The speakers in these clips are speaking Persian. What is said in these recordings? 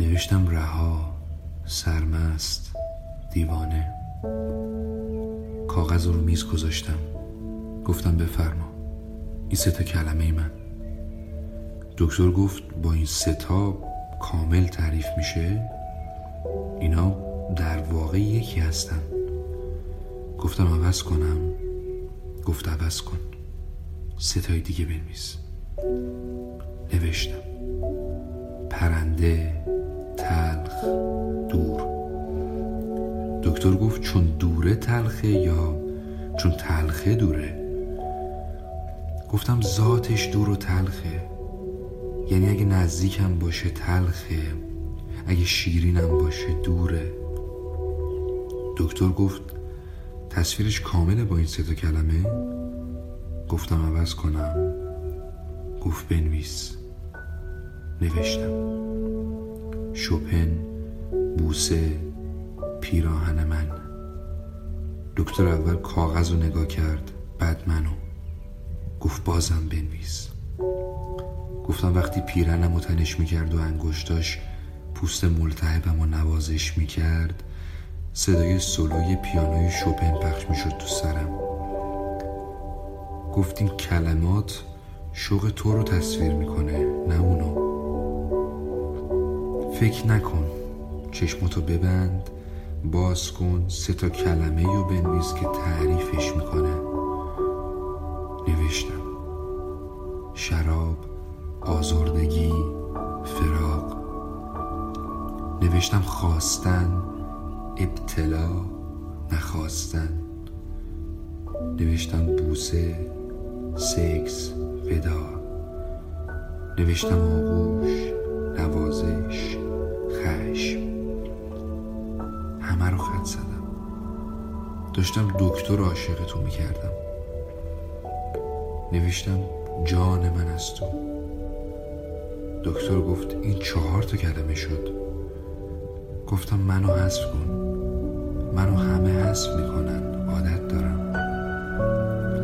نوشتم رها سرمست دیوانه. کاغذ رو میز گذاشتم. گفتم بفرما. این سه تا کلمه ای من. دکتر گفت با این سه تا کامل تعریف میشه. اینا در واقع یکی هستن. گفتم عوض کنم. گفت عوض کن. ستای دیگه بنویس. نوشتم. پرنده تلخ دور. دکتر گفت چون دوره تلخه یا چون تلخه دوره؟ گفتم ذاتش دور و تلخه. یعنی اگه نزدیکم باشه تلخه اگه شیرینم باشه دوره. دکتر گفت تصویرش کامله با این سه کلمه؟ گفتم عوض کنم. گفت بنویس. نوشتم. شوپن بوسه پیراهن من. دکتر اول کاغذ رو نگاه کرد بعد منو. گفت بازم بنویس. گفتم وقتی پیرنم و تنش می‌کرد و انگشتاش پوست ملتهبم و نوازش می‌کرد صدای سولوی پیانوی شوپن پخش می‌شد تو سرم. گفتیم کلمات شوق تو رو تصویر می‌کنه نه اونو. فکر نکن. چشمتو ببند باز کن سه تا کلمه رو بنویس که تعریفش می‌کنه. نوشتم. شراب آزردگی فراق. نوشتم خواستن ابتلا نخواستن. نوشتم بوسه سکس ودا. نوشتم آغوش. همه رو خط زدم. داشتم دکتر عاشق می‌کردم. نوشتم جان من از تو. دکتر گفت این چهار تا کلمه شد. گفتم منو حذف کن. منو همه حذف می‌کنن. عادت دارم.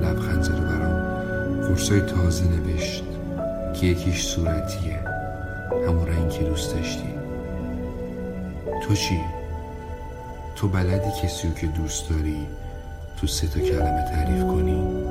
لبخند زد و برام قرصای تازه نوشت. که یکیش صورتیه. همون رنگ که دوست داشتی. تو چی؟ تو بلدی کسی رو که دوست داری تو سه تا کلمه تعریف کنی؟